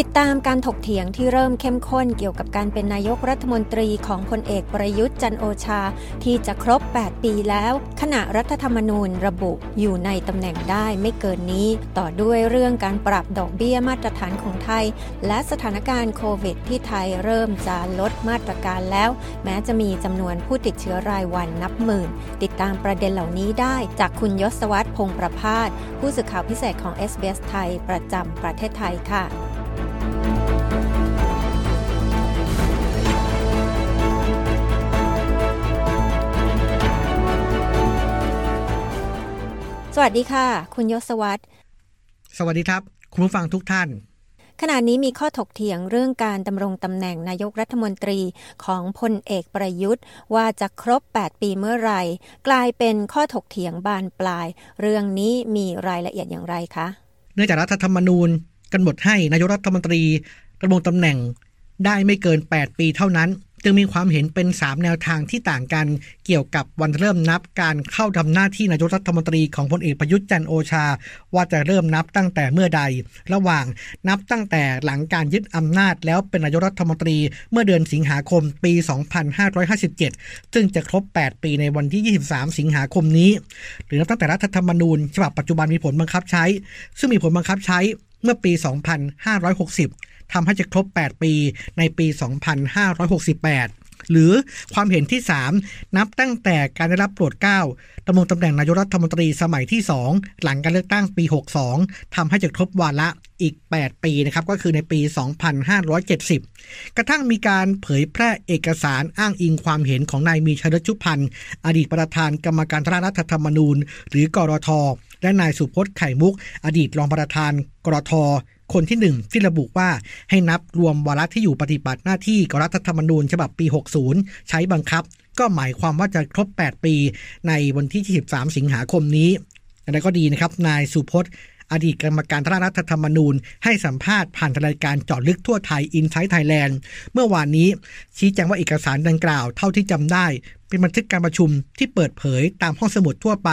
ติดตามการถกเถียงที่เริ่มเข้มข้นเกี่ยวกับการเป็นนายกรัฐมนตรีของพลเอกประยุทธ์จันโอชา ที่จะครบ 8 ปีแล้ว ขณะรัฐธรรมนูญระบุอยู่ในตำแหน่งได้ไม่เกินนี้ ต่อด้วยเรื่องการปรับดอกเบี้ยมาตรฐานของไทย และสถานการณ์โควิดที่ไทยเริ่มจะลดมาตรการแล้ว แม้จะมีจำนวนผู้ติดเชื้อรายวันนับหมื่น ติดตามประเด็นเหล่านี้ได้จากคุณยศวัตรพงประพาสผู้สื่อข่าวพิเศษของ SBS ไทยประจำประเทศไทยค่ะ สวัสดีค่ะ คุณยศวัตรสวัสดีครับ คุณผู้ฟังทุกท่าน ขณะนี้มีข้อถกเถียงเรื่องการดำรงตำแหน่งนายกรัฐมนตรีของพลเอกประยุทธ์ ว่าจะครบ 8 ปีเมื่อไรกลายเป็นข้อถกเถียงบานปลาย เรื่องนี้มีรายละเอียดอย่างไรคะ เนื่องจากรัฐธรรมนูญกำหนดให้นายกรัฐมนตรีดำรงตำแหน่งได้ไม่เกิน 8 ปีเท่านั้น จึงมีความเห็นเป็น 3 แนวทางที่ต่างกัน เกี่ยวกับวันเริ่มนับการเข้าทำหน้าที่นายกรัฐมนตรีของพลเอกประยุทธ์จันโอชา ว่าจะเริ่มนับตั้งแต่เมื่อใด ระหว่างนับตั้งแต่หลังการยึดอำนาจแล้วเป็นนายกรัฐมนตรีเมื่อเดือนสิงหาคมปี 2557 ซึ่งจะครบ 8 ปีในวันที่ 23 สิงหาคมนี้ หรือนับตั้งแต่รัฐธรรมนูญฉบับปัจจุบันมีผลบังคับใช้ ซึ่งมีผลบังคับใช้เมื่อปี 2560 ทำให้จะครบ 8 ปีในปี 2568หรือความเห็นที่ 3 นับตั้งแต่การได้รับโปรดเกล้าดำรงตำแหน่งนายกรัฐมนตรีสมัยที่ 2 หลังการเลือกตั้งปี 62ทำให้จะครบวาระอีก 8 ปีนะครับก็คือในปี 2570 กระทั่งมีการเผยแพร่เอกสารอ้างอิงความเห็นของนายมีชัยชุพันธ์อดีตประธานกรรมการรัฐธรรมนูญ หรือกรทและนายสุพจน์ไข่มุก อดีตรองประธานกรท คนที่หนึ่งที่ระบุว่าให้นับรวมวาระที่อยู่ปฏิบัติหน้าที่กรัฐธรรมนูญฉบับปี 60 ใช้บังคับ ก็หมายความว่าจะครบ 8 ปี ในวันที่ 23 สิงหาคมนี้อะไรก็ดีนะครับ นายสุพจน์อดีตกรรมการร่างรัฐธรรมนูญ ให้สัมภาษณ์ผ่านรายการเจาะลึกทั่วไทยอินไซต์ไทยแลนด์เมื่อวานนี้ชี้แจงว่าเอกสารดังกล่าวเท่าที่จำได้ เป็นบันทึกการประชุมที่เปิดเผยตามห้องสมุดทั่วไป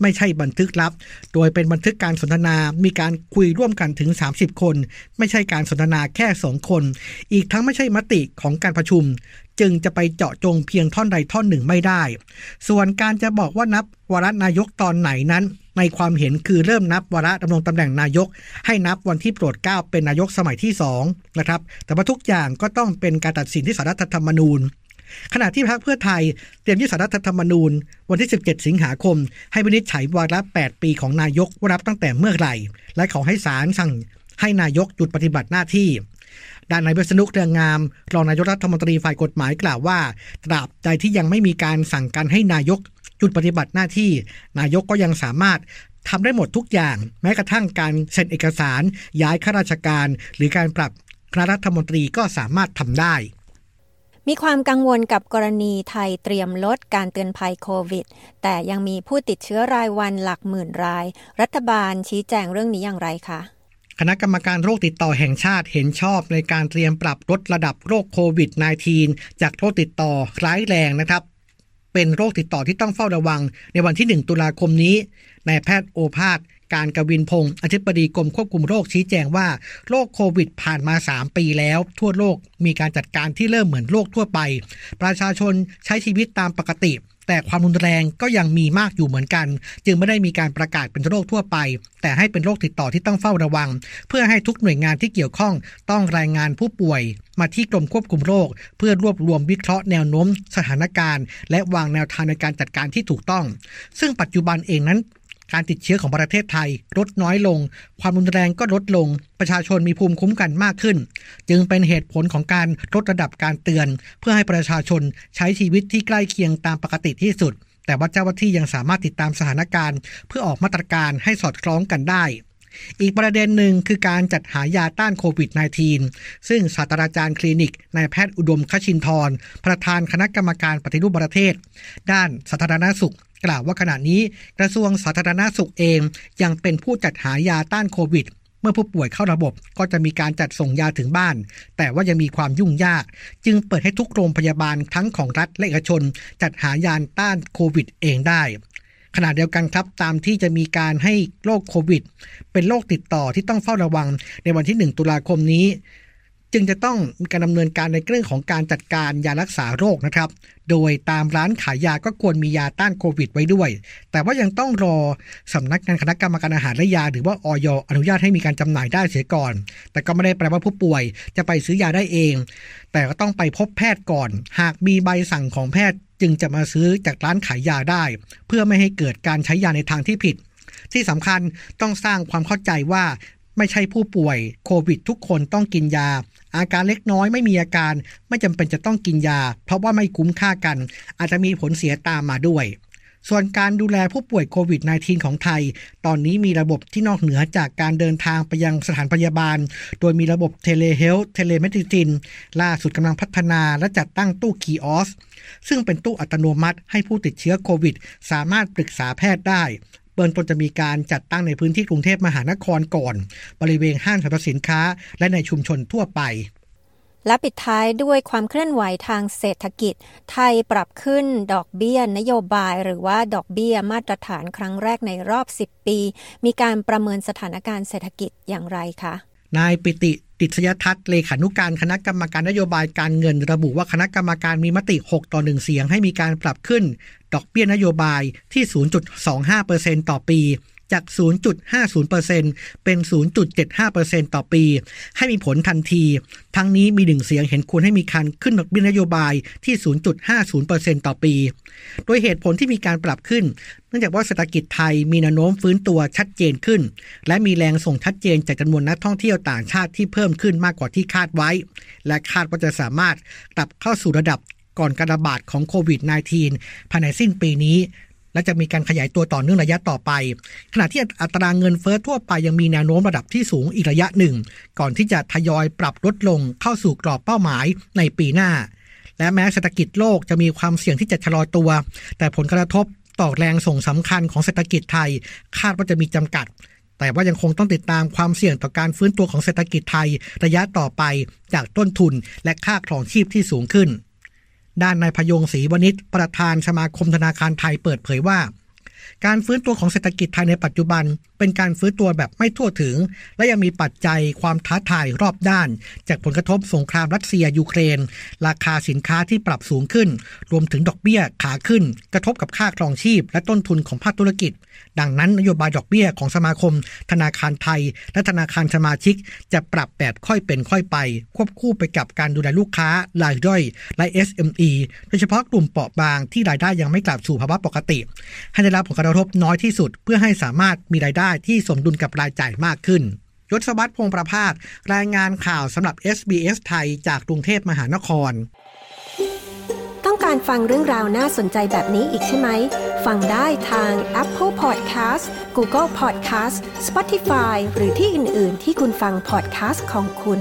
ไม่ใช่บันทึกลับ โดยเป็นบันทึกการสนทนา มีการคุยร่วมกันถึง 30 คน ไม่ใช่การสนทนาแค่ 2 คน อีกทั้งไม่ใช่มติของการประชุม จึงจะไปเจาะจงเพียงท่อนใดท่อนหนึ่งไม่ได้ ส่วนการจะบอกว่านับวาระนายกตอนไหนนั้นในความเห็นคือเริ่มนับวาระดำรงตำแหน่งนายก ให้นับวันที่โปรดเกล้าเป็นนายกสมัยที่2นะครับแต่ว่าทุกอย่างก็ต้องเป็นการตัดสินที่สารรัฐธรรมนูญ ขณะที่พรรคเพื่อไทยเตรียมยื่นสารรัฐธรรมนูญ วันที่ 17 สิงหาคม ให้วินิจฉัยวาระ 8 ปีของนายกว่ารับตั้งแต่เมื่อไหร่ และขอให้ศาลสั่งให้นายกหยุดปฏิบัติหน้าที่ด้านนายวิษณุเรืองงาม รองนายกรัฐมนตรีฝ่ายกฎหมายกล่าวว่า ตราบใดที่ยังไม่มีการสั่งการให้นายกจุดปฏิบัติหน้าที่ นายกก็ยังสามารถทำได้หมดทุกอย่าง แม้กระทั่งการเซ็นเอกสาร ย้ายข้าราชการ หรือการปรับคณะรัฐมนตรีก็สามารถทำได้ มีความกังวลกับกรณีไทยเตรียมลดการเตือนภัยโควิด แต่ยังมีผู้ติดเชื้อรายวันหลักหมื่นราย รัฐบาลชี้แจงเรื่องนี้อย่างไรคะคณะกรรมการโรคติดต่อแห่งชาติเห็นชอบในการเตรียมปรับลดระดับโรคโควิด -19 จากโรคติดต่อร้ายแรงนะครับ เป็นโรคติดต่อที่ต้องเฝ้าระวังในวันที่ 1 ตุลาคมนี้นายแพทย์โอภาส การกวินพงศ์อธิบดีกรมควบคุมโรคชี้แจงว่าโรคโควิดผ่านมา 3 ปีแล้ว ทั่วโลกมีการจัดการที่เริ่มเหมือนโรคทั่วไป ประชาชนใช้ชีวิตตามปกติ แต่ความรุนแรงก็ยังมีมากอยู่เหมือนกัน จึงไม่ได้มีการประกาศเป็นโรคทั่วไป แต่ให้เป็นโรคติดต่อที่ต้องเฝ้าระวัง เพื่อให้ทุกหน่วยงานที่เกี่ยวข้องต้องรายงานผู้ป่วย มาที่กรมควบคุมโรค เพื่อรวบรวมวิเคราะห์แนวโน้ม สถานการณ์ และวางแนวทางในการจัดการที่ถูกต้อง ซึ่งปัจจุบันเองนั้น การติดเชื้อของประเทศไทยลดน้อยลง ความรุนแรงก็ลดลง ประชาชนมีภูมิคุ้มกันมากขึ้น จึงเป็นเหตุผลของการลดระดับการเตือน เพื่อให้ประชาชนใช้ชีวิตที่ใกล้เคียงตามปกติที่สุด แต่ว่าเจ้าหน้าที่ยังสามารถติดตามสถานการณ์ เพื่อออกมาตรการให้สอดคล้องกันได้ อีกประเด็นหนึ่งคือการจัดหายาต้านโควิด -19 ซึ่งศาสตราจารย์คลินิกนายแพทย์อุดมคชินทร ประธานคณะกรรมการปฏิรูปประเทศ ด้านสาธารณสุขกล่าวว่าขณะนี้กระทรวงสาธารณสุขเอง ยังเป็นผู้จัดหายาต้านโควิด เมื่อผู้ป่วยเข้าระบบก็จะมีการจัดส่งยาถึงบ้าน แต่ว่ายังมีความยุ่งยาก จึงเปิดให้ทุกโรงพยาบาลทั้งของรัฐและเอกชน จัดหายาต้านโควิดเองได้ ขณะเดียวกันครับ ตามที่จะมีการให้โรคโควิด เป็นโรคติดต่อที่ต้องเฝ้าระวังในวันที่ 1 ตุลาคมนี้ จึงจะต้องมีการดำเนินการในเรื่องของการจัดการยารักษาโรคนะครับ โดยตามร้านขายยาก็ควรมียาต้านโควิดไว้ด้วย แต่ว่ายังต้องรอสำนักงานคณะกรรมการอาหารและยา หรือว่าออยอนุญาตให้มีการจำหน่ายได้เสียก่อน แต่ก็ไม่ได้แปลว่าผู้ป่วยจะไปซื้อยาได้เอง แต่ก็ต้องไปพบแพทย์ก่อน หากมีใบสั่งของแพทย์จึงจะมาซื้อจากร้านขายยาได้ เพื่อไม่ให้เกิดการใช้ยาในทางที่ผิด ที่สำคัญต้องสร้างความเข้าใจว่าไม่ใช่ผู้ป่วยโควิดทุกคนต้องกินยา อาการเล็กน้อยไม่มีอาการไม่จำเป็นจะต้องกินยา เพราะว่าไม่คุ้มค่ากัน อาจจะมีผลเสียตามมาด้วย ส่วนการดูแลผู้ป่วยโควิด -19 ของไทย ตอนนี้มีระบบที่นอกเหนือจากการเดินทางไปยังสถานพยาบาล โดยมีระบบ telehealth telemedicine ล่าสุดกำลังพัฒนาและจัดตั้งตู้ kiosk ซึ่งเป็นตู้อัตโนมัติให้ผู้ติดเชื้อโควิด สามารถปรึกษาแพทย์ได้ เบื้องต้นจะมีการจัดตั้งในพื้นที่กรุงเทพมหานครก่อน บริเวณห้างสรรพสินค้า และในชุมชนทั่วไปและปิดท้ายด้วยความเคลื่อนไหวทางเศรษฐกิจ ไทยปรับขึ้นดอกเบี้ยนโยบาย หรือว่าดอกเบี้ยมาตรฐานครั้งแรกในรอบ 10 ปี มีการประเมินสถานการณ์เศรษฐกิจอย่างไรคะ นายปิติติศยทัศน์เลขานุการคณะกรรมการนโยบายการเงิน ระบุว่าคณะกรรมการมีมติ 6 ต่อ 1 เสียงให้มีการปรับขึ้น ดอกเบี้ยนโยบายที่ 0.25%ต่อปี จาก 0.50%เป็น 0.75%ต่อปี ให้มีผลทันที ทั้งนี้มีหนึ่งเสียงเห็นควรให้มีการขึ้นดอกเบี้ยนโยบายที่ 0.50%ต่อปี โดยเหตุผลที่มีการปรับขึ้น เนื่องจากว่าเศรษฐกิจไทยมีแนวโน้มฟื้นตัวชัดเจนขึ้น และมีแรงส่งชัดเจนจากจำนวนนักท่องเที่ยวต่างชาติที่เพิ่มขึ้นมากกว่าที่คาดไว้ และคาดว่าจะสามารถกลับเข้าสู่ระดับก่อนการระบาดของโควิด -19 ภายในสิ้นปีนี้ และจะมีการขยายตัวต่อเนื่องระยะต่อไป ขณะที่อัตราเงินเฟ้อทั่วไปยังมีแนวโน้มระดับที่สูงอีกระยะหนึ่ง ก่อนที่จะทยอยปรับลดลงเข้าสู่กรอบเป้าหมายในปีหน้า และแม้เศรษฐกิจโลกจะมีความเสี่ยงที่จะชะลอตัว แต่ผลกระทบต่อแรงส่งสำคัญของเศรษฐกิจไทย คาดว่าจะมีจำกัด แต่ว่ายังคงต้องติดตามความเสี่ยงต่อการฟื้นตัวของเศรษฐกิจไทย ระยะต่อไปจากต้นทุนและค่าครองชีพที่สูงขึ้น ด้านนายพยงศรีวณิชประธานสมาคมธนาคารไทยเปิดเผยว่า การฟื้นตัวของเศรษฐกิจไทยในปัจจุบัน เป็นการฟื้นตัวแบบไม่ทั่วถึง และยังมีปัจจัยความท้าทายรอบด้าน จากผลกระทบสงครามรัสเซียยูเครน ราคาสินค้าที่ปรับสูงขึ้น รวมถึงดอกเบี้ยขาขึ้น กระทบกับค่าครองชีพ และต้นทุนของภาคธุรกิจ ดังนั้นนโยบายดอกเบี้ยของสมาคม ธนาคารไทย และธนาคารสมาชิก จะปรับแบบค่อยเป็นค่อยไป ควบคู่ไปกับการดูแลลูกค้ารายย่อยและ SME โดยเฉพาะกลุ่มเปราะบางที่รายได้ยังไม่กลับสู่ภาวะปกติ ให้ได้รับผลกระทบน้อยที่สุด เพื่อให้สามารถมีรายได้ที่สมดุลกับรายจ่ายมากขึ้นยศวัตรพงประภาสรายงานข่าวสำหรับ SBS ไทยจากกรุงเทพมหานคร ต้องการฟังเรื่องราวน่าสนใจแบบนี้อีกใช่ไหม ฟังได้ทาง Apple Podcast Google Podcast Spotify หรือที่อื่น ๆ ที่คุณฟัง podcast ของคุณ